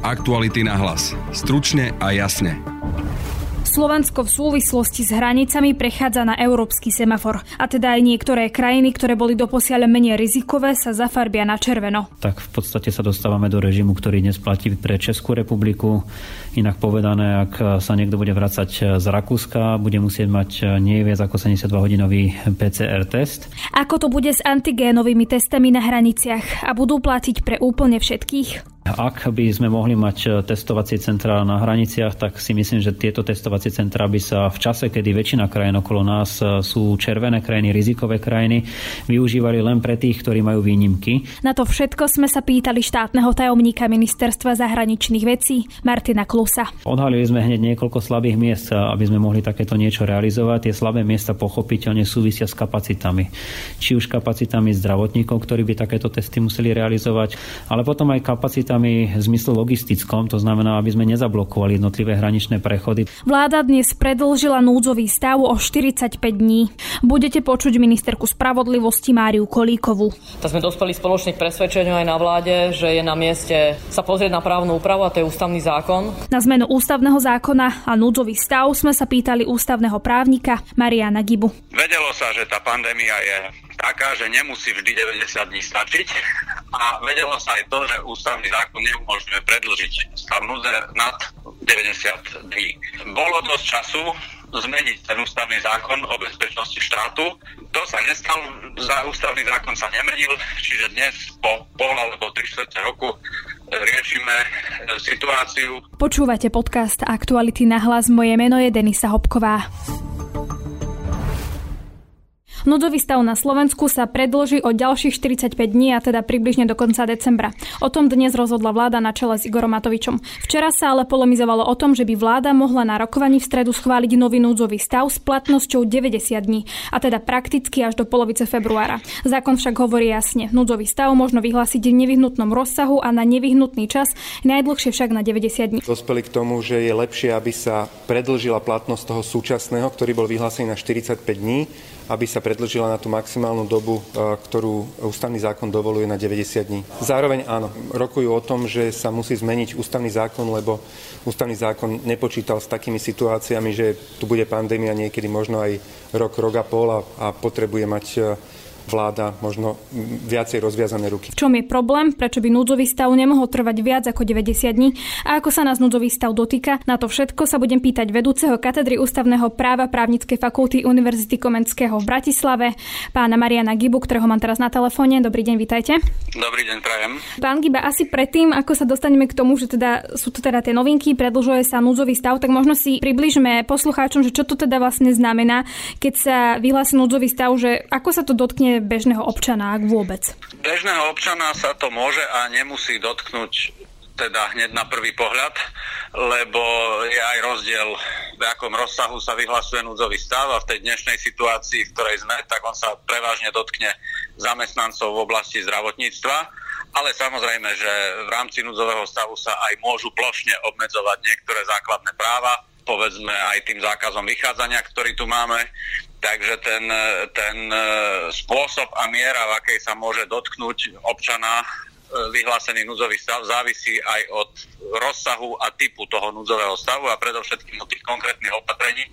Aktuality na hlas. Stručne a jasne. Slovensko v súvislosti s hranicami prechádza na európsky semafor. A teda aj niektoré krajiny, ktoré boli doposiaľ menej rizikové, sa zafarbia na červeno. Tak v podstate sa dostávame do režimu, ktorý dnes platí pre Českú republiku. Inak povedané, ak sa niekto bude vracať z Rakúska, bude musieť mať nie viac ako 72-hodinový PCR test. Ako to bude s antigénovými testami na hraniciach a budú platiť pre úplne všetkých? Ak by sme mohli mať e, testovacie centrá na hraniciach, tak si myslím, že tieto testovacie centrá by sa v čase, kedy väčšina krajín okolo nás e, sú červené krajiny, rizikové krajiny, využívali len pre tých, ktorí majú výnimky. Na to všetko sme sa pýtali štátneho tajomníka ministerstva zahraničných vecí Martina Klusa. Odhalili sme hneď niekoľko slabých miest, e, aby sme mohli takéto niečo realizovať. Tie slabé miesta pochopiteľne súvisia s kapacitami. Či už kapacitami zdravotníkov, ktorí by takéto testy museli realizovať, ale potom aj kapacitami kapacitami v zmysle logistickom, to znamená, aby sme nezablokovali jednotlivé hraničné prechody. Vláda dnes predlžila núdzový stav o 45 dní. Budete počuť ministerku spravodlivosti Máriu Kolíkovu. Tak sme dospeli spoločne k presvedčeniu aj na vláde, že je na mieste sa pozrieť na právnu úpravu a to je ústavný zákon. Na zmenu ústavného zákona a núdzový stav sme sa pýtali ústavného právnika Mariana Gibu. Vedelo sa, že tá pandémia je taká, že nemusí vždy 90 dní stačiť a vedelo sa aj to, že ústavný zákon neumožňuje predlžiť stav núdze nad 90 dní. Bolo dosť času zmeniť ten ústavný zákon o bezpečnosti štátu. To sa nestalo, za ústavný zákon sa nemenil, čiže dnes po pol alebo tri štvrte roku riešime situáciu. Počúvate podcast Aktuality na hlas. Moje meno je Denisa Hopková. Núdzový stav na Slovensku sa predloží o ďalších 45 dní, a teda približne do konca decembra. O tom dnes rozhodla vláda na čele s Igorom Matovičom. Včera sa ale polemizovalo o tom, že by vláda mohla na rokovaní v stredu schváliť nový núdzový stav s platnosťou 90 dní, a teda prakticky až do polovice februára. Zákon však hovorí jasne, núdzový stav možno vyhlásiť v nevyhnutnom rozsahu a na nevyhnutný čas, najdlhšie však na 90 dní. Dospeli k tomu, že je lepšie, aby sa predlžila platnosť toho súčasného, ktorý bol vyhlásený na 45 dní, aby sa predlžila na tú maximálnu dobu, e, ktorú ústavný zákon dovoluje na 90 dní. Zároveň áno, rokujú o tom, že sa musí zmeniť ústavný zákon, lebo ústavný zákon nepočítal s takými situáciami, že tu bude pandémia niekedy možno aj rok, rok a pol a, a potrebuje mať e, vláda možno viacej rozviazané ruky. V čom je problém? Prečo by núdzový stav nemohol trvať viac ako 90 dní? A ako sa nás núdzový stav dotýka? Na to všetko sa budem pýtať vedúceho katedry ústavného práva právnickej fakulty Univerzity Komenského v Bratislave, pána Mariana Gibu, ktorého mám teraz na telefóne. Dobrý deň, vítajte. Dobrý deň, prajem. Pán Giba, asi predtým, ako sa dostaneme k tomu, že teda sú to teda tie novinky, predlžuje sa núdzový stav, tak možno si približme poslucháčom, že čo to teda vlastne znamená, keď sa vyhlási núdzový stav, že ako sa to dotkne bežného občana, ak vôbec? Bežného občana sa to môže a nemusí dotknúť teda hneď na prvý pohľad, lebo je aj rozdiel, v akom rozsahu sa vyhlasuje núdzový stav a v tej dnešnej situácii, v ktorej sme, tak on sa prevažne dotkne zamestnancov v oblasti zdravotníctva, ale samozrejme, že v rámci núdzového stavu sa aj môžu plošne obmedzovať niektoré základné práva, povedzme aj tým zákazom vychádzania, ktorý tu máme. Takže ten, ten e, spôsob a miera, v akej sa môže dotknúť občana e, vyhlásený núdzový stav, závisí aj od rozsahu a typu toho núdzového stavu a predovšetkým od tých konkrétnych opatrení,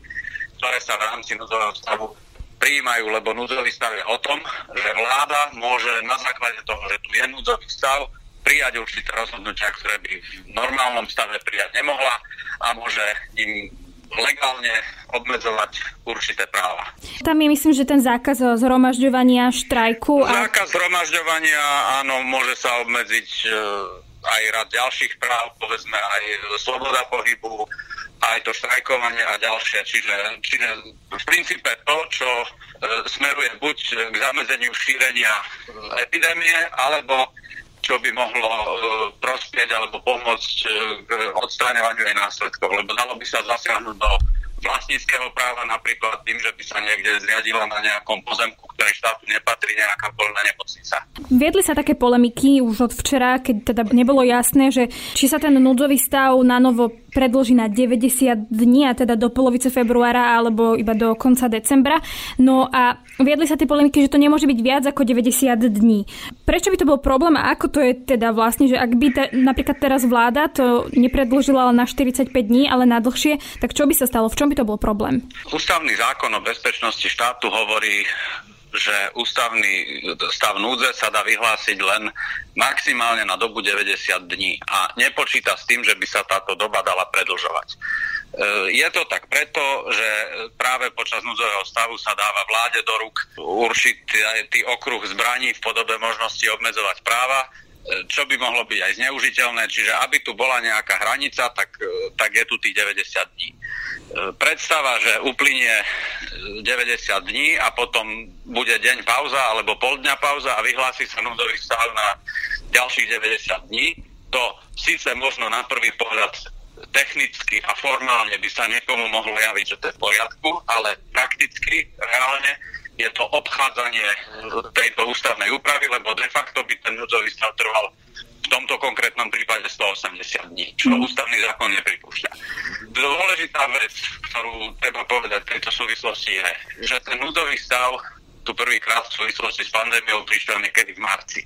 ktoré sa v rámci núdzového stavu prijímajú, lebo núdzový stav je o tom, že vláda môže na základe toho, že tu je núdzový stav, prijať určité rozhodnutia, ktoré by v normálnom stave prijať nemohla a môže im legálne obmedzovať určité práva. Tam je myslím, že ten zákaz zhromažďovania štrajku. A... Zákaz zhromažďovania, áno, môže sa obmedziť e, aj rad ďalších práv, povedzme aj sloboda pohybu, aj to štrajkovanie a ďalšie. Čiže, čiže v princípe to, čo e, smeruje buď k zamedzeniu šírenia epidémie, alebo čo by mohlo e, prospieť alebo pomôcť e, k odstráňovaniu aj následkov, lebo dalo by sa zasiahnuť do vlastníckého práva napríklad tým, že by sa niekde zriadila na nejakom pozemku, ktorej štátu nepatrí nejaká polná nemocnica. Viedli sa také polemiky už od včera, keď teda nebolo jasné, že či sa ten núdzový stav na novo predloží na 90 dní, a teda do polovice februára alebo iba do konca decembra. No a viedli sa tie polemiky, že to nemôže byť viac ako 90 dní. Prečo by to bol problém a ako to je teda vlastne, že ak by ta, napríklad teraz vláda to nepredložila na 45 dní, ale na dlhšie, tak čo by sa stalo? V čom by to bol problém? Ústavný zákon o bezpečnosti štátu hovorí že ústavný stav núdze sa dá vyhlásiť len maximálne na dobu 90 dní a nepočíta s tým, že by sa táto doba dala predlžovať. E, je to tak preto, že práve počas núdzového stavu sa dáva vláde do rúk určitý okruh zbraní v podobe možnosti obmedzovať práva, čo by mohlo byť aj zneužiteľné, čiže aby tu bola nejaká hranica, tak, tak je tu tých 90 dní. E, predstava, že uplynie 90 dní a potom bude deň pauza alebo pol dňa pauza a vyhlási sa núdzový stav na ďalších 90 dní, to síce možno na prvý pohľad technicky a formálne by sa niekomu mohlo javiť, že to je v poriadku, ale prakticky, reálne je to obchádzanie tejto ústavnej úpravy, lebo de facto by ten núdzový stav trval v tomto konkrétnom prípade 180 dní, čo mm. ústavný zákon nepripúšťa. Dôležitá vec, ktorú treba povedať v tejto súvislosti je, že ten núdzový stav tu prvýkrát v súvislosti s pandémiou prišiel niekedy v marci.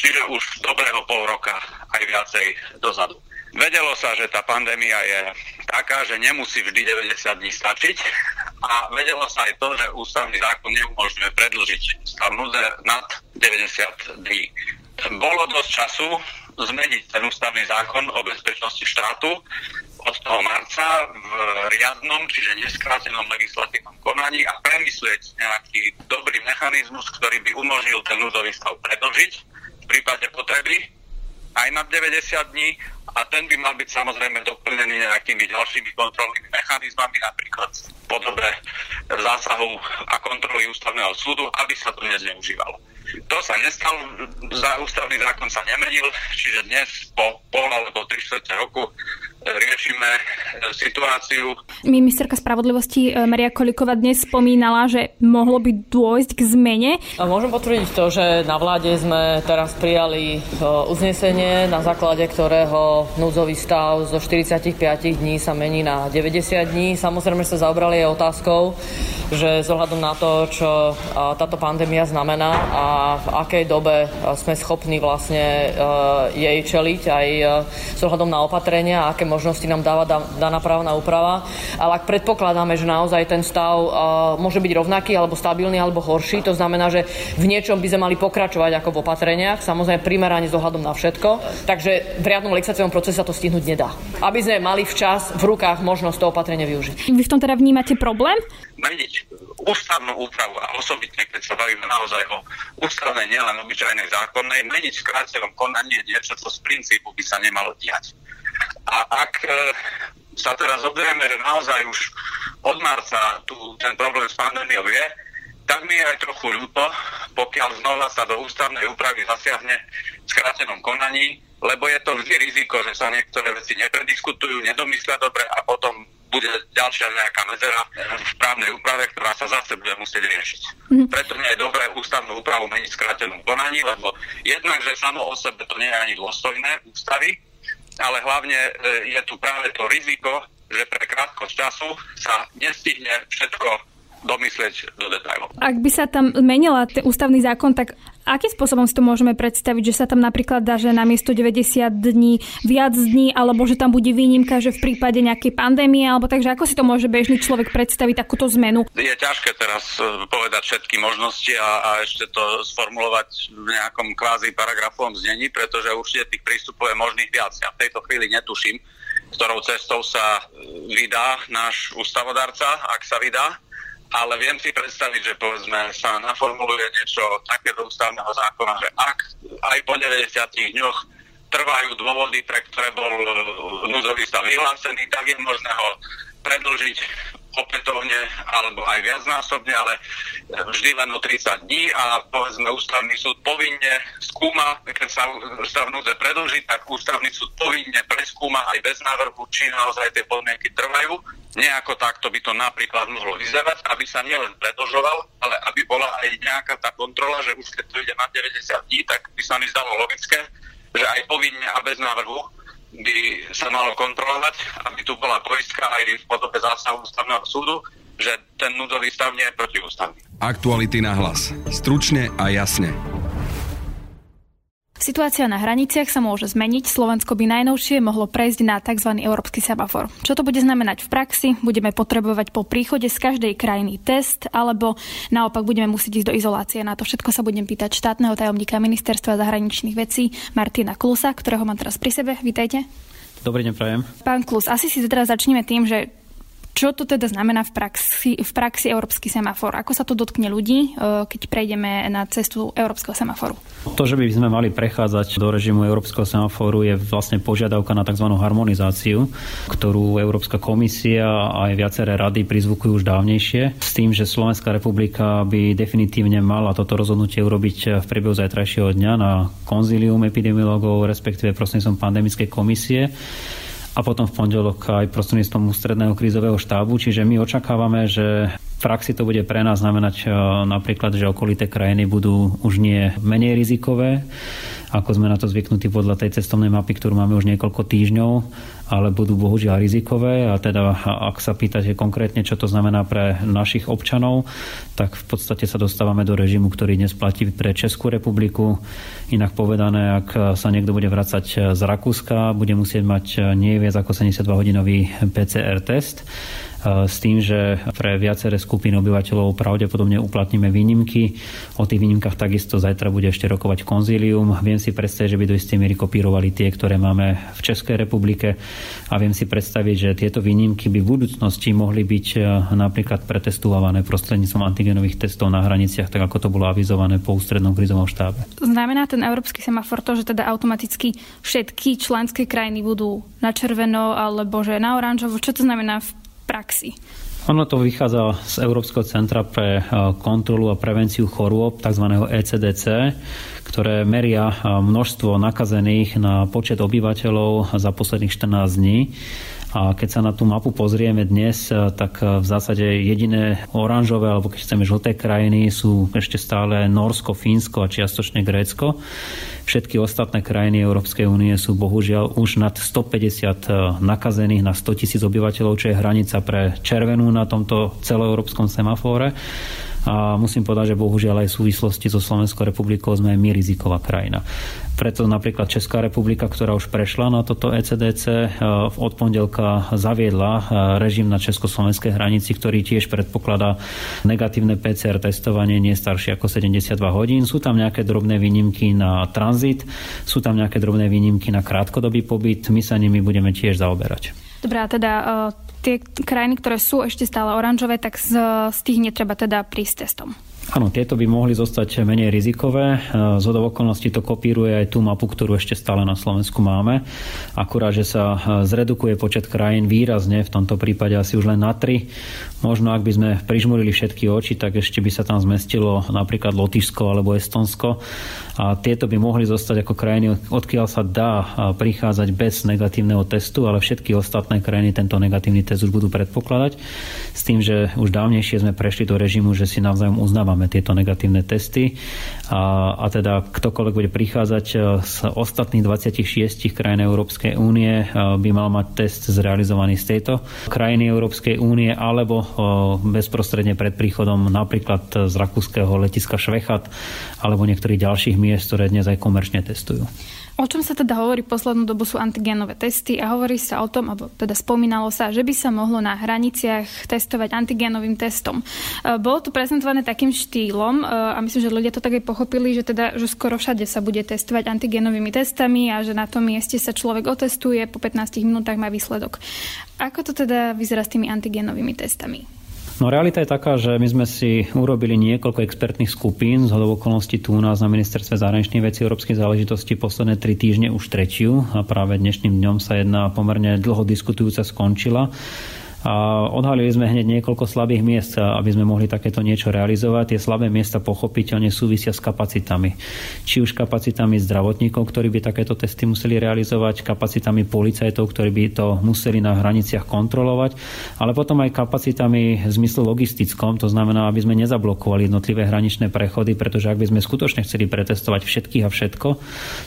Čiže už dobrého pol roka aj viacej dozadu. Vedelo sa, že tá pandémia je taká, že nemusí vždy 90 dní stačiť a vedelo sa aj to, že ústavný zákon neumožňuje predlžiť stav núdze nad 90 dní. Bolo dosť času zmeniť ten ústavný zákon o bezpečnosti štátu od toho marca v riadnom, čiže neskrátenom legislatívnom konaní a premyslieť nejaký dobrý mechanizmus, ktorý by umožnil ten núdzový stav predlžiť v prípade potreby aj nad 90 dní a ten by mal byť samozrejme doplnený nejakými ďalšími kontrolnými mechanizmami, napríklad v podobe zásahu a kontroly ústavného súdu, aby sa to nezneužívalo. To sa nestalo, za ústavný zákon sa nemenil, čiže dnes po pol alebo tri roku riešime e, situáciu. Ministerka spravodlivosti e, Maria Koliková dnes spomínala, že mohlo by dôjsť k zmene. A môžem potvrdiť to, že na vláde sme teraz prijali e, uznesenie, na základe ktorého núdzový stav zo 45 dní sa mení na 90 dní. Samozrejme sa zaobrali aj otázkou, že z ohľadom na to, čo táto pandémia znamená a v akej dobe sme schopní vlastne jej čeliť aj s ohľadom na opatrenia, aké možnosti nám dáva daná právna úprava. Ale ak predpokladáme, že naozaj ten stav uh, môže byť rovnaký, alebo stabilný, alebo horší, to znamená, že v niečom by sme mali pokračovať ako v opatreniach, samozrejme primerane s ohľadom na všetko. Takže v riadnom legislatívnom procese sa to stihnúť nedá. Aby sme mali včas v rukách možnosť to opatrenie využiť. Vy v tom teda vnímate problém? Meniť ústavnú úpravu a osobitne, keď sa bavíme naozaj o ústavnej, nielen obyčajnej zákonnej, meniť v konaní niečo, čo z princípu by sa nemalo diať. A ak e, sa teraz obzrieme, že naozaj už od marca tu ten problém s pandémiou je, tak mi je aj trochu ľúto, pokiaľ znova sa do ústavnej úpravy zasiahne v skrátenom konaní, lebo je to vždy riziko, že sa niektoré veci neprediskutujú, nedomyslia dobre a potom bude ďalšia nejaká medzera v právnej úprave, ktorá sa zase bude musieť riešiť. Mm. Preto nie je dobré ústavnú úpravu meniť v skrátenom konaní, lebo jednak, že samo o sebe to nie je ani dôstojné ústavy, ale hlavne e, je tu práve to riziko, že pre krátkosť času sa nestihne všetko domyslieť do detajlov. Ak by sa tam menila ten ústavný zákon, tak akým spôsobom si to môžeme predstaviť, že sa tam napríklad dá, že na miesto 90 dní viac dní, alebo že tam bude výnimka, že v prípade nejakej pandémie, alebo takže ako si to môže bežný človek predstaviť takúto zmenu? Je ťažké teraz e, povedať všetky možnosti a, a ešte to sformulovať v nejakom kvázi paragrafovom znení, pretože určite tých prístupov je možných viac. Ja v tejto chvíli netuším, ktorou cestou sa vydá náš ústavodárca, ak sa vydá ale viem si predstaviť, že povedzme sa naformuluje niečo také do ústavného zákona, že ak aj po 90 dňoch trvajú dôvody, pre ktoré bol núdzový stav vyhlásený, tak je možné ho predlžiť opätovne alebo aj viacnásobne, ale vždy len o 30 dní a povedzme ústavný súd povinne skúma, keď sa stav núdze predlží, tak ústavný súd povinne preskúma aj bez návrhu, či naozaj tie podmienky trvajú. Nejako takto by to napríklad mohlo vyzerať, aby sa nielen predlžoval, ale aby bola aj nejaká tá kontrola, že už keď to ide na 90 dní, tak by sa mi zdalo logické, že aj povinne a bez návrhu by sa malo kontrolovať, aby tu bola poistka aj v podobe zásahu ústavného súdu, že ten núdzový stav nie je protiústavný. Aktuality na hlas. Stručne a jasne. Situácia na hraniciach sa môže zmeniť. Slovensko by najnovšie mohlo prejsť na tzv. európsky semafor. Čo to bude znamenať v praxi? Budeme potrebovať po príchode z každej krajiny test, alebo naopak budeme musieť ísť do izolácie. Na to všetko sa budem pýtať štátneho tajomníka ministerstva zahraničných vecí Martina Klusa, ktorého mám teraz pri sebe. Vítajte. Dobrý deň, prajem. Pán Klus, asi si teraz začneme tým, že čo to teda znamená v praxi, v praxi európsky semafor? Ako sa to dotkne ľudí, e, keď prejdeme na cestu európskeho semaforu? To, že by sme mali prechádzať do režimu európskeho semaforu je vlastne požiadavka na tzv. harmonizáciu, ktorú Európska komisia a aj viaceré rady prizvukujú už dávnejšie, s tým, že Slovenská republika by definitívne mala toto rozhodnutie urobiť v priebehu zajtrajšieho dňa na konzílium epidemiologov, respektíve prostredníctvom pandemickej komisie a potom v pondelok aj prostredníctvom ústredného krízového štábu. Čiže my očakávame, že v praxi to bude pre nás znamenať e, napríklad, že okolité krajiny budú už nie menej rizikové, ako sme na to zvyknutí podľa tej cestovnej mapy, ktorú máme už niekoľko týždňov, ale budú bohužiaľ rizikové a teda ak sa pýtate konkrétne, čo to znamená pre našich občanov, tak v podstate sa dostávame do režimu, ktorý dnes platí pre Českú republiku. Inak povedané, ak sa niekto bude vracať z Rakúska, bude musieť mať nie viac ako 72 hodinový PCR test s tým, že pre viaceré skupiny obyvateľov pravdepodobne uplatníme výnimky. O tých výnimkách takisto zajtra bude ešte rokovať konzílium. Viem si predstaviť, že by do istej miery kopírovali tie, ktoré máme v Českej republike a viem si predstaviť, že tieto výnimky by v budúcnosti mohli byť e, napríklad pretestované prostredníctvom antigenových testov na hraniciach, tak ako to bolo avizované po ústrednom krizovom štábe. Znamená ten európsky semafor to, že teda automaticky všetky členské krajiny budú na červeno alebo že na oranžovo? Čo to znamená v praxi? Ono to vychádza z Európskeho centra pre e, kontrolu a prevenciu chorôb, tzv. ECDC, ktoré meria e, množstvo nakazených na počet obyvateľov za posledných 14 dní. A keď sa na tú mapu pozrieme dnes, e, tak e, v zásade jediné oranžové, alebo keď chceme žlté krajiny, sú ešte stále Norsko, Fínsko a čiastočne Grécko. Všetky ostatné krajiny Európskej únie sú bohužiaľ už nad 150 e, nakazených na 100 tisíc obyvateľov, čo je hranica pre červenú na tomto celoeurópskom semafóre. A musím povedať, že bohužiaľ aj v súvislosti so Slovenskou republikou sme my riziková krajina. Preto napríklad Česká republika, ktorá už prešla na toto ECDC, e, od pondelka zaviedla e, režim na československej hranici, ktorý tiež predpokladá negatívne PCR testovanie nie staršie ako 72 hodín. Sú tam nejaké drobné výnimky na tranzit, sú tam nejaké drobné výnimky na krátkodobý pobyt. My sa nimi budeme tiež zaoberať. Dobre, a teda uh, tie krajiny, ktoré sú ešte stále oranžové, tak z, z tých netreba teda prísť testom. Áno, tieto by mohli zostať menej rizikové. Z okolností to kopíruje aj tú mapu, ktorú ešte stále na Slovensku máme. Akurát, že sa zredukuje počet krajín výrazne, v tomto prípade asi už len na tri. Možno ak by sme prižmurili všetky oči, tak ešte by sa tam zmestilo napríklad Lotyšsko alebo Estonsko. A tieto by mohli zostať ako krajiny, odkiaľ sa dá prichádzať bez negatívneho testu, ale všetky ostatné krajiny tento negatívny test už budú predpokladať. S tým, že už dávnejšie sme prešli do režimu, že si navzájom uznávame tieto negatívne testy. A, a teda ktokoľvek bude prichádzať e, z ostatných 26 krajín Európskej únie, e, by mal mať test zrealizovaný z tejto krajiny Európskej únie alebo e, bezprostredne pred príchodom napríklad z rakúskeho letiska Švechat alebo niektorých ďalších miest, ktoré dnes aj komerčne testujú. O čom sa teda hovorí poslednú dobu sú antigénové testy a hovorí sa o tom, alebo teda spomínalo sa, že by sa mohlo na hraniciach testovať antigénovým testom. E, bolo to prezentované takým štýlom e, a myslím, že ľudia to tak aj pochopili, že teda, že skoro všade sa bude testovať antigénovými testami a že na tom mieste sa človek otestuje, po 15 minútach má výsledok. Ako to teda vyzerá s tými antigénovými testami? No realita je taká, že my sme si urobili niekoľko expertných skupín z okolností tu u nás na ministerstve zahraničných vecí európskej záležitosti posledné tri týždne už tretiu a práve dnešným dňom sa jedna pomerne dlho diskutujúca skončila A odhalili sme hneď niekoľko slabých miest, aby sme mohli takéto niečo realizovať. Tie slabé miesta pochopiteľne súvisia s kapacitami. Či už kapacitami zdravotníkov, ktorí by takéto testy museli realizovať, kapacitami policajtov, ktorí by to museli na hraniciach kontrolovať, ale potom aj kapacitami v zmysle logistickom, to znamená, aby sme nezablokovali jednotlivé hraničné prechody, pretože ak by sme skutočne chceli pretestovať všetkých a všetko,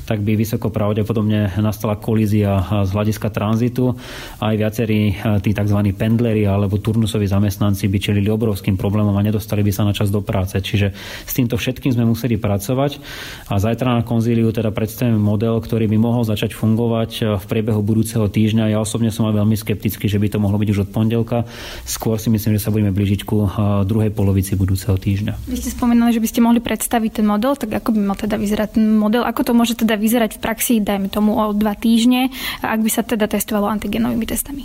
tak by vysoko pravdepodobne nastala kolízia z hľadiska tranzitu. Aj viacerí eh, tí tzv. Pendleri alebo turnusoví zamestnanci by čelili obrovským problémom a nedostali by sa na čas do práce. Čiže s týmto všetkým sme museli pracovať a zajtra na konzíliu teda predstavíme model, ktorý by mohol začať fungovať eh, v priebehu budúceho týždňa. Ja osobne som veľmi skeptický, že by to mohlo byť už od pondelka. Skôr si myslím, že sa budeme blížiť ku eh, druhej polovici budúceho týždňa. Vy ste spomínali, že by ste mohli predstaviť ten model, tak ako by mal teda vyzerať ten model, ako to môže teda vyzerať v praxi, dajme tomu o dva týždne, ak by sa teda testovalo antigenovými testami?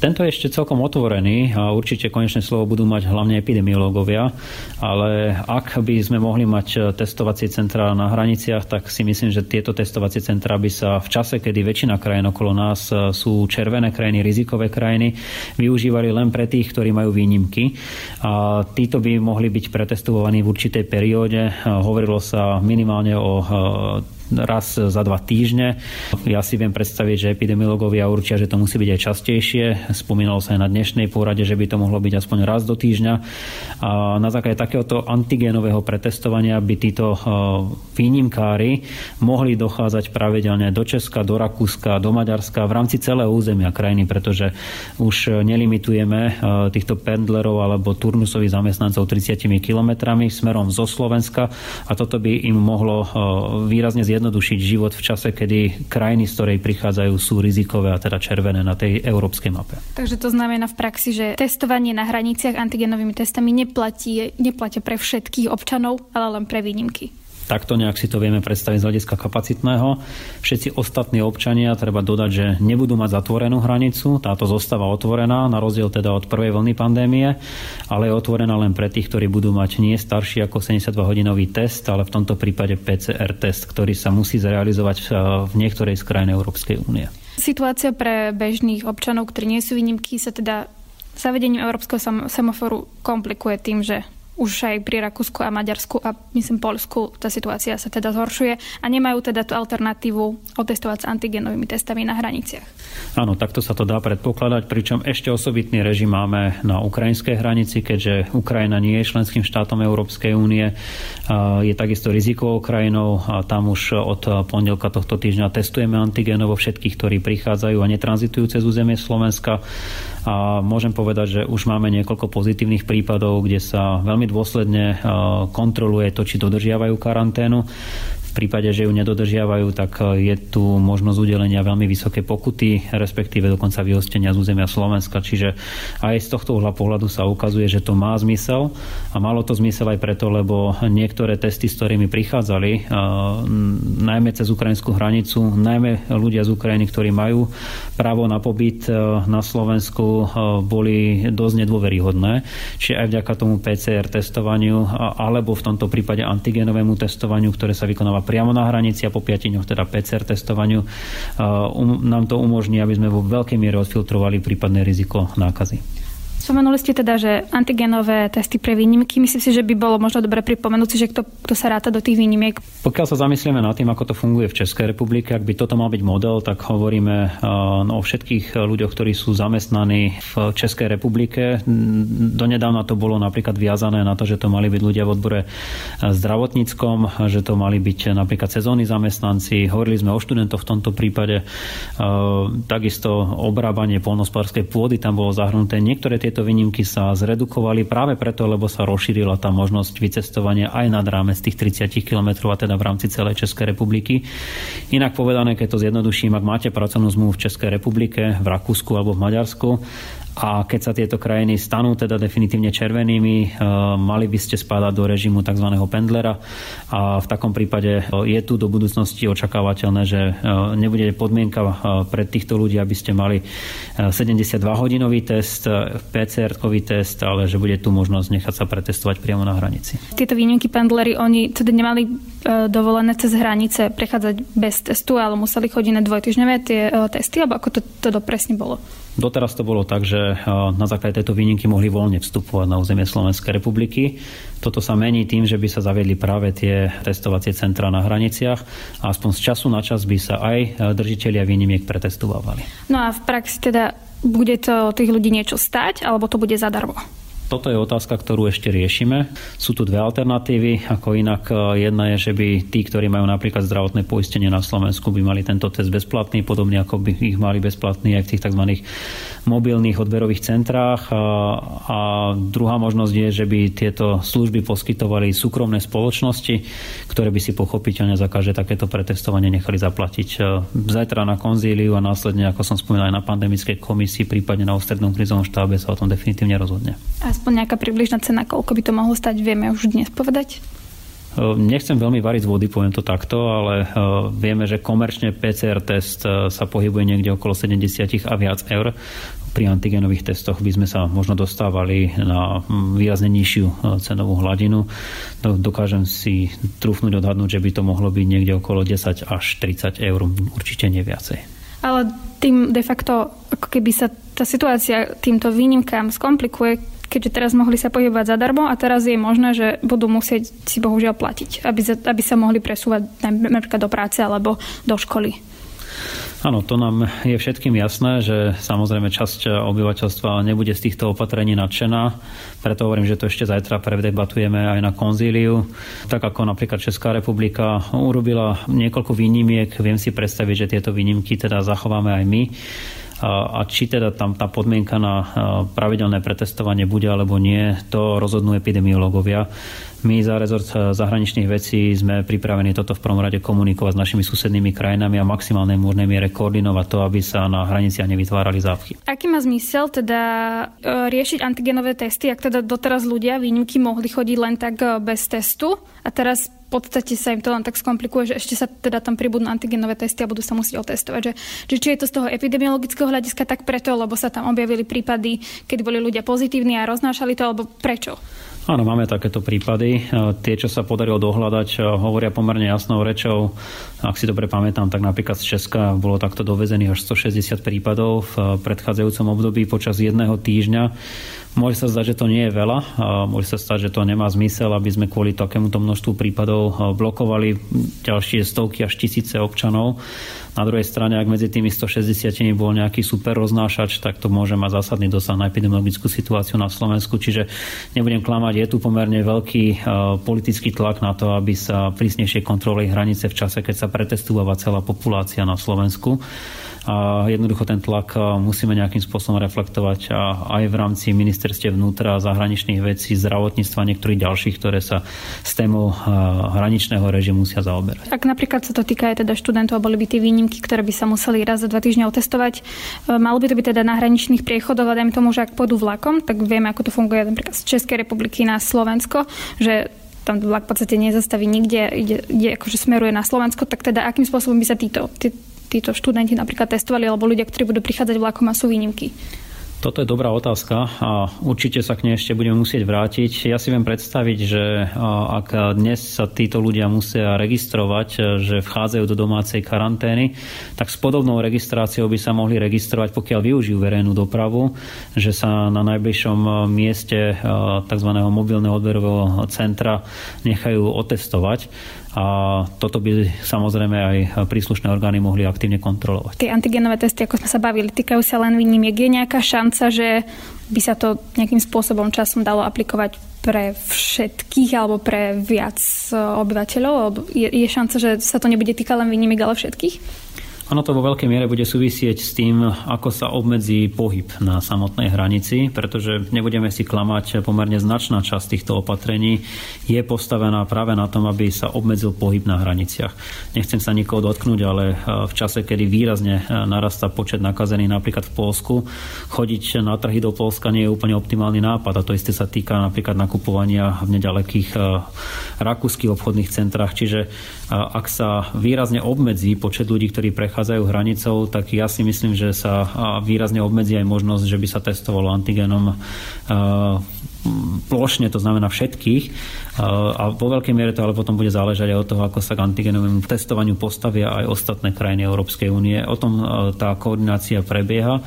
Tento je ešte celkom otvorený a určite konečné slovo budú mať hlavne epidemiológovia, ale ak by sme mohli mať testovacie centrá na hraniciach, tak si myslím, že tieto testovacie centrá by sa v čase, kedy väčšina krajín okolo nás sú červené krajiny, rizikové krajiny, využívali len pre tých, ktorí majú výnimky. A títo by mohli byť pretestovaní v určitej perióde. Hovorilo sa minimálne o raz za dva týždne. Ja si viem predstaviť, že epidemiológovia určia, že to musí byť aj častejšie. Spomínalo sa aj na dnešnej pôrade, že by to mohlo byť aspoň raz do týždňa. A na základe takéhoto antigénového pretestovania by títo e, výnimkári mohli dochádzať pravidelne do Česka, do Rakúska, do Maďarska v rámci celého územia krajiny, pretože už nelimitujeme e, týchto pendlerov alebo turnusových zamestnancov 30 kilometrami smerom zo Slovenska a toto by im mohlo e, výrazne zjednodušiť zjednodušiť život v čase, kedy krajiny, z ktorej prichádzajú, sú rizikové a teda červené na tej európskej mape. Takže to znamená v praxi, že testovanie na hraniciach antigenovými testami neplatí, neplatí pre všetkých občanov, ale len pre výnimky. Takto nejak si to vieme predstaviť z hľadiska kapacitného. Všetci ostatní občania, treba dodať, že nebudú mať zatvorenú hranicu, táto zostáva otvorená, na rozdiel teda od prvej vlny pandémie, ale je otvorená len pre tých, ktorí budú mať nie starší ako 72-hodinový test, ale v tomto prípade PCR test, ktorý sa musí zrealizovať v niektorej z krajín Európskej únie. Situácia pre bežných občanov, ktorí nie sú výnimky, sa teda zavedením európskeho semaforu komplikuje tým, že už aj pri Rakúsku a Maďarsku a myslím Polsku tá situácia sa teda zhoršuje a nemajú teda tú alternatívu otestovať s antigenovými testami na hraniciach. Áno, takto sa to dá predpokladať, pričom ešte osobitný režim máme na ukrajinskej hranici, keďže Ukrajina nie je členským štátom Európskej únie, je takisto rizikovou krajinou a tam už od pondelka tohto týždňa testujeme antigenovo všetkých, ktorí prichádzajú a netranzitujú cez územie Slovenska a môžem povedať, že už máme niekoľko pozitívnych prípadov, kde sa veľmi dôsledne kontroluje to, či dodržiavajú karanténu. V prípade, že ju nedodržiavajú, tak e, je tu možnosť udelenia veľmi vysoké pokuty, respektíve dokonca vyhostenia z územia Slovenska. Čiže aj z tohto uhla pohľadu sa ukazuje, že to má zmysel a malo to zmysel aj preto, lebo niektoré testy, s ktorými prichádzali, e, najmä cez ukrajinskú hranicu, najmä ľudia z Ukrajiny, ktorí majú právo na pobyt e, na Slovensku, boli dosť nedôveryhodné. Čiže aj vďaka tomu PCR testovaniu alebo v tomto prípade antigenovému testovaniu, ktoré sa vykonáva priamo na hranici a po 5 dňoch teda PCR testovaniu um, nám to umožní, aby sme vo veľkej miere odfiltrovali prípadné riziko nákazy. Spomenuli ste teda, že antigenové testy pre výnimky. Myslím si, že by bolo možno dobre pripomenúť že kto, kto sa ráta do tých výnimiek. Pokiaľ sa zamyslíme nad tým, ako to funguje v Českej republike, ak by toto mal byť model, tak hovoríme uh, no, o všetkých ľuďoch, ktorí sú zamestnaní v Českej republike. Donedávna to bolo napríklad viazané na to, že to mali byť ľudia v odbore uh, zdravotníckom, že to mali byť napríklad sezónni zamestnanci. Hovorili sme o študentoch v tomto prípade. Uh, takisto obrábanie polnospárskej pôdy tam bolo zahrnuté. Niektoré tieto tieto výnimky sa zredukovali práve preto, lebo sa rozšírila tá možnosť vycestovania aj nad rámec tých 30 km a teda v rámci celej Českej republiky. Inak povedané, keď to zjednoduším, ak máte pracovnú zmluvu v Českej republike, v Rakúsku alebo v Maďarsku, a keď sa tieto krajiny stanú teda definitívne červenými, e, mali by ste spadať do režimu tzv. pendlera a v takom prípade e, je tu do budúcnosti očakávateľné, že e, nebude podmienka pre týchto ľudí, aby ste mali 72-hodinový test, PCR-kový test, ale že bude tu možnosť nechať sa pretestovať priamo na hranici. Tieto výnimky pendlery, oni teda nemali dovolené cez hranice prechádzať bez testu, ale museli chodiť na dvojtyžňové tie testy, alebo ako to, to dopresne bolo? Doteraz to bolo tak, že na základe tejto výnimky mohli voľne vstupovať na územie Slovenskej republiky. Toto sa mení tým, že by sa zaviedli práve tie testovacie centra na hraniciach a aspoň z času na čas by sa aj držiteľia výnimiek pretestovali. No a v praxi teda bude to tých ľudí niečo stať, alebo to bude zadarmo? Toto je otázka, ktorú ešte riešime. Sú tu dve alternatívy, ako inak e, jedna je, že by tí, ktorí majú napríklad zdravotné poistenie na Slovensku, by mali tento test bezplatný, podobne ako by ich mali bezplatný aj v tých tzv. Mobilných odberových centrách. A, druhá možnosť je, že by tieto služby poskytovali súkromné spoločnosti, ktoré by si pochopiteľne za každé takéto pretestovanie nechali zaplatiť e, zajtra na konzíliu a následne, ako som spomínal, aj na pandemickej komisii, prípadne na ústrednom krizovom štábe sa o tom definitívne rozhodne. Aspoň nejaká približná cena, koľko by to mohlo stať, vieme už dnes povedať? Nechcem veľmi variť z vody, poviem to takto, ale vieme, že komerčne PCR test sa pohybuje niekde okolo 70 a viac eur. Pri antigenových testoch by sme sa možno dostávali na výrazne nižšiu cenovú hladinu. Dokážem si trúfnuť odhadnúť, že by to mohlo byť niekde okolo 10 až 30 eur, určite neviacej. Ale tým de facto, ako keby sa tá situácia týmto výnimkám skomplikuje, keďže teraz mohli sa pohybovať zadarmo a teraz je možné, že budú musieť si bohužiaľ platiť, aby sa, aby sa mohli presúvať napríklad do práce alebo do školy. Áno, to nám je všetkým jasné, že samozrejme časť obyvateľstva nebude z týchto opatrení nadšená. Preto hovorím, že to ešte zajtra predebatujeme aj na konzíliu. Tak ako napríklad Česká republika urobila niekoľko výnimiek, viem si predstaviť, že tieto výnimky teda zachováme aj my a či teda tam tá podmienka na pravidelné pretestovanie bude alebo nie, to rozhodnú epidemiológovia. My za rezort zahraničných vecí sme pripravení toto v prvom rade komunikovať s našimi susednými krajinami a maximálnej možnej miere koordinovať to, aby sa na hraniciach nevytvárali zápchy. Aký má zmysel teda e, riešiť antigenové testy, ak teda doteraz ľudia výnimky mohli chodiť len tak e, bez testu a teraz podstate sa im to len tak skomplikuje, že ešte sa teda tam pribudnú antigenové testy a budú sa musieť otestovať. Že, že či je to z toho epidemiologického hľadiska tak preto, lebo sa tam objavili prípady, keď boli ľudia pozitívni a roznášali to, alebo prečo? Áno, máme takéto prípady. E, tie, čo sa podarilo dohľadať, e, hovoria pomerne jasnou rečou. Ak si dobre pamätám, tak napríklad z Česka bolo takto dovezených až 160 prípadov v predchádzajúcom období počas jedného týždňa. Môže sa zdať, že to nie je veľa. Môže sa stať, že to nemá zmysel, aby sme kvôli takémuto množstvu prípadov e, blokovali ďalšie stovky až tisíce občanov. Na druhej strane, ak medzi tými 160 bol nejaký super roznášač, tak to môže mať zásadný dosah na epidemiologickú situáciu na Slovensku. Čiže nebudem klamať, je tu pomerne veľký uh, politický tlak na to, aby sa prísnejšie kontrolovali hranice v čase, keď sa pretestovala celá populácia na Slovensku a jednoducho ten tlak musíme nejakým spôsobom reflektovať aj v rámci ministerstve vnútra, zahraničných vecí, zdravotníctva a niektorých ďalších, ktoré sa s témou hraničného režimu musia zaoberať. Ak napríklad sa to týka aj teda študentov a boli by tie výnimky, ktoré by sa museli raz za dva týždne otestovať, e, malo by to byť teda na hraničných priechodoch a dajme tomu, že ak pôjdu vlakom, tak vieme, ako to funguje napríklad z Českej republiky na Slovensko, že tam vlak v podstate nezastaví nikde, ide, ide akože smeruje na Slovensko, tak teda akým spôsobom by sa títo, tí, títo študenti napríklad testovali, alebo ľudia, ktorí budú prichádzať vlakom a sú výnimky? Toto je dobrá otázka a určite sa k nej ešte budeme musieť vrátiť. Ja si viem predstaviť, že ak dnes sa títo ľudia musia registrovať, že vchádzajú do domácej karantény, tak s podobnou registráciou by sa mohli registrovať, pokiaľ využijú verejnú dopravu, že sa na najbližšom mieste tzv. mobilného odberového centra nechajú otestovať a toto by samozrejme aj príslušné orgány mohli aktívne kontrolovať. Tie antigenové testy, ako sme sa bavili, týkajú sa len výnimiek. Je nejaká šanca, že by sa to nejakým spôsobom časom dalo aplikovať pre všetkých alebo pre viac e, obyvateľov? Je, je šanca, že sa to nebude týkať len výnimiek, ale všetkých? Ono to vo veľkej miere bude súvisieť s tým, ako sa obmedzí pohyb na samotnej hranici, pretože nebudeme si klamať, pomerne značná časť týchto opatrení je postavená práve na tom, aby sa obmedzil pohyb na hraniciach. Nechcem sa nikoho dotknúť, ale e, v čase, kedy výrazne e, narastá počet nakazených napríklad v Polsku, chodiť na trhy do Polska nie je úplne optimálny nápad a to isté sa týka napríklad nakupovania v nedalekých e, rakúskych obchodných centrách. Čiže ak sa výrazne obmedzí počet ľudí, ktorí prechádzajú hranicou, tak ja si myslím, že sa výrazne obmedzí aj možnosť, že by sa testovalo antigenom plošne, to znamená všetkých. A vo veľkej miere to ale potom bude záležať aj od toho, ako sa k antigenovému testovaniu postavia aj ostatné krajiny Európskej únie. O tom tá koordinácia prebieha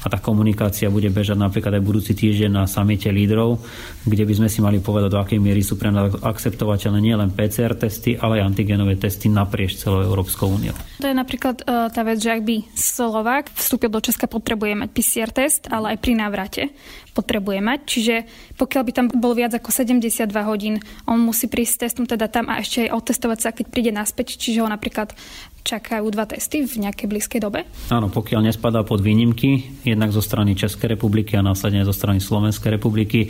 a tá komunikácia bude bežať napríklad aj budúci týždeň na samite lídrov, kde by sme si mali povedať, do akej miery sú pre nás akceptovateľné nielen PCR testy, ale aj antigenové testy naprieč celou Európskou úniou. To je napríklad uh, tá vec, že ak by Slovák vstúpil do Česka, potrebuje mať PCR test, ale aj pri návrate potrebuje mať. Čiže pokiaľ by tam bol viac ako 72 hodín, on musí prísť s testom teda tam a ešte aj otestovať sa, keď príde naspäť, čiže ho napríklad čakajú dva testy v nejakej blízkej dobe? Áno, pokiaľ nespadá pod výnimky, jednak zo strany Českej republiky a následne zo strany Slovenskej republiky,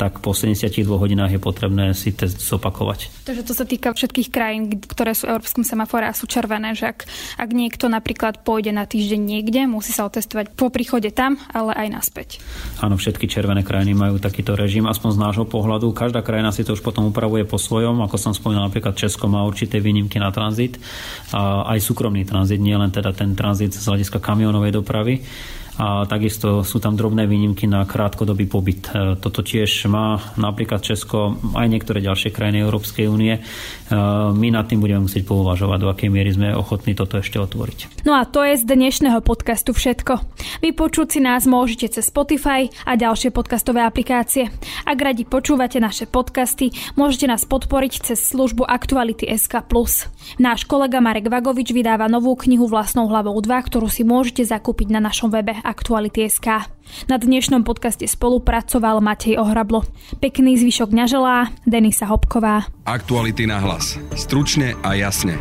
tak po 72 hodinách je potrebné si test zopakovať. Takže to sa týka všetkých krajín, ktoré sú v európskom semafore a sú červené, že ak, ak niekto napríklad pôjde na týždeň niekde, musí sa otestovať po príchode tam, ale aj naspäť. Áno, všetky červené krajiny majú takýto režim, aspoň z nášho pohľadu. Každá krajina si to už potom upravuje po svojom, ako som spomínal, napríklad Česko má určité výnimky na tranzit, a aj súkromný tranzit, nie len teda ten tranzit z hľadiska kamionovej dopravy a takisto sú tam drobné výnimky na krátkodobý pobyt. E, toto tiež má napríklad Česko aj niektoré ďalšie krajiny Európskej únie. E, my nad tým budeme musieť pouvažovať, do akej miery sme ochotní toto ešte otvoriť. No a to je z dnešného podcastu všetko. Vypočuť si nás môžete cez Spotify a ďalšie podcastové aplikácie. Ak radi počúvate naše podcasty, môžete nás podporiť cez službu Aktuality SK+. Náš kolega Marek Vagovič vydáva novú knihu Vlastnou hlavou 2, ktorú si môžete zakúpiť na našom webe Aktuality.sk. Na dnešnom podcaste spolupracoval Matej Ohrablo. Pekný zvyšok dňa želá Denisa Hopková. Aktuality na hlas. Stručne a jasne.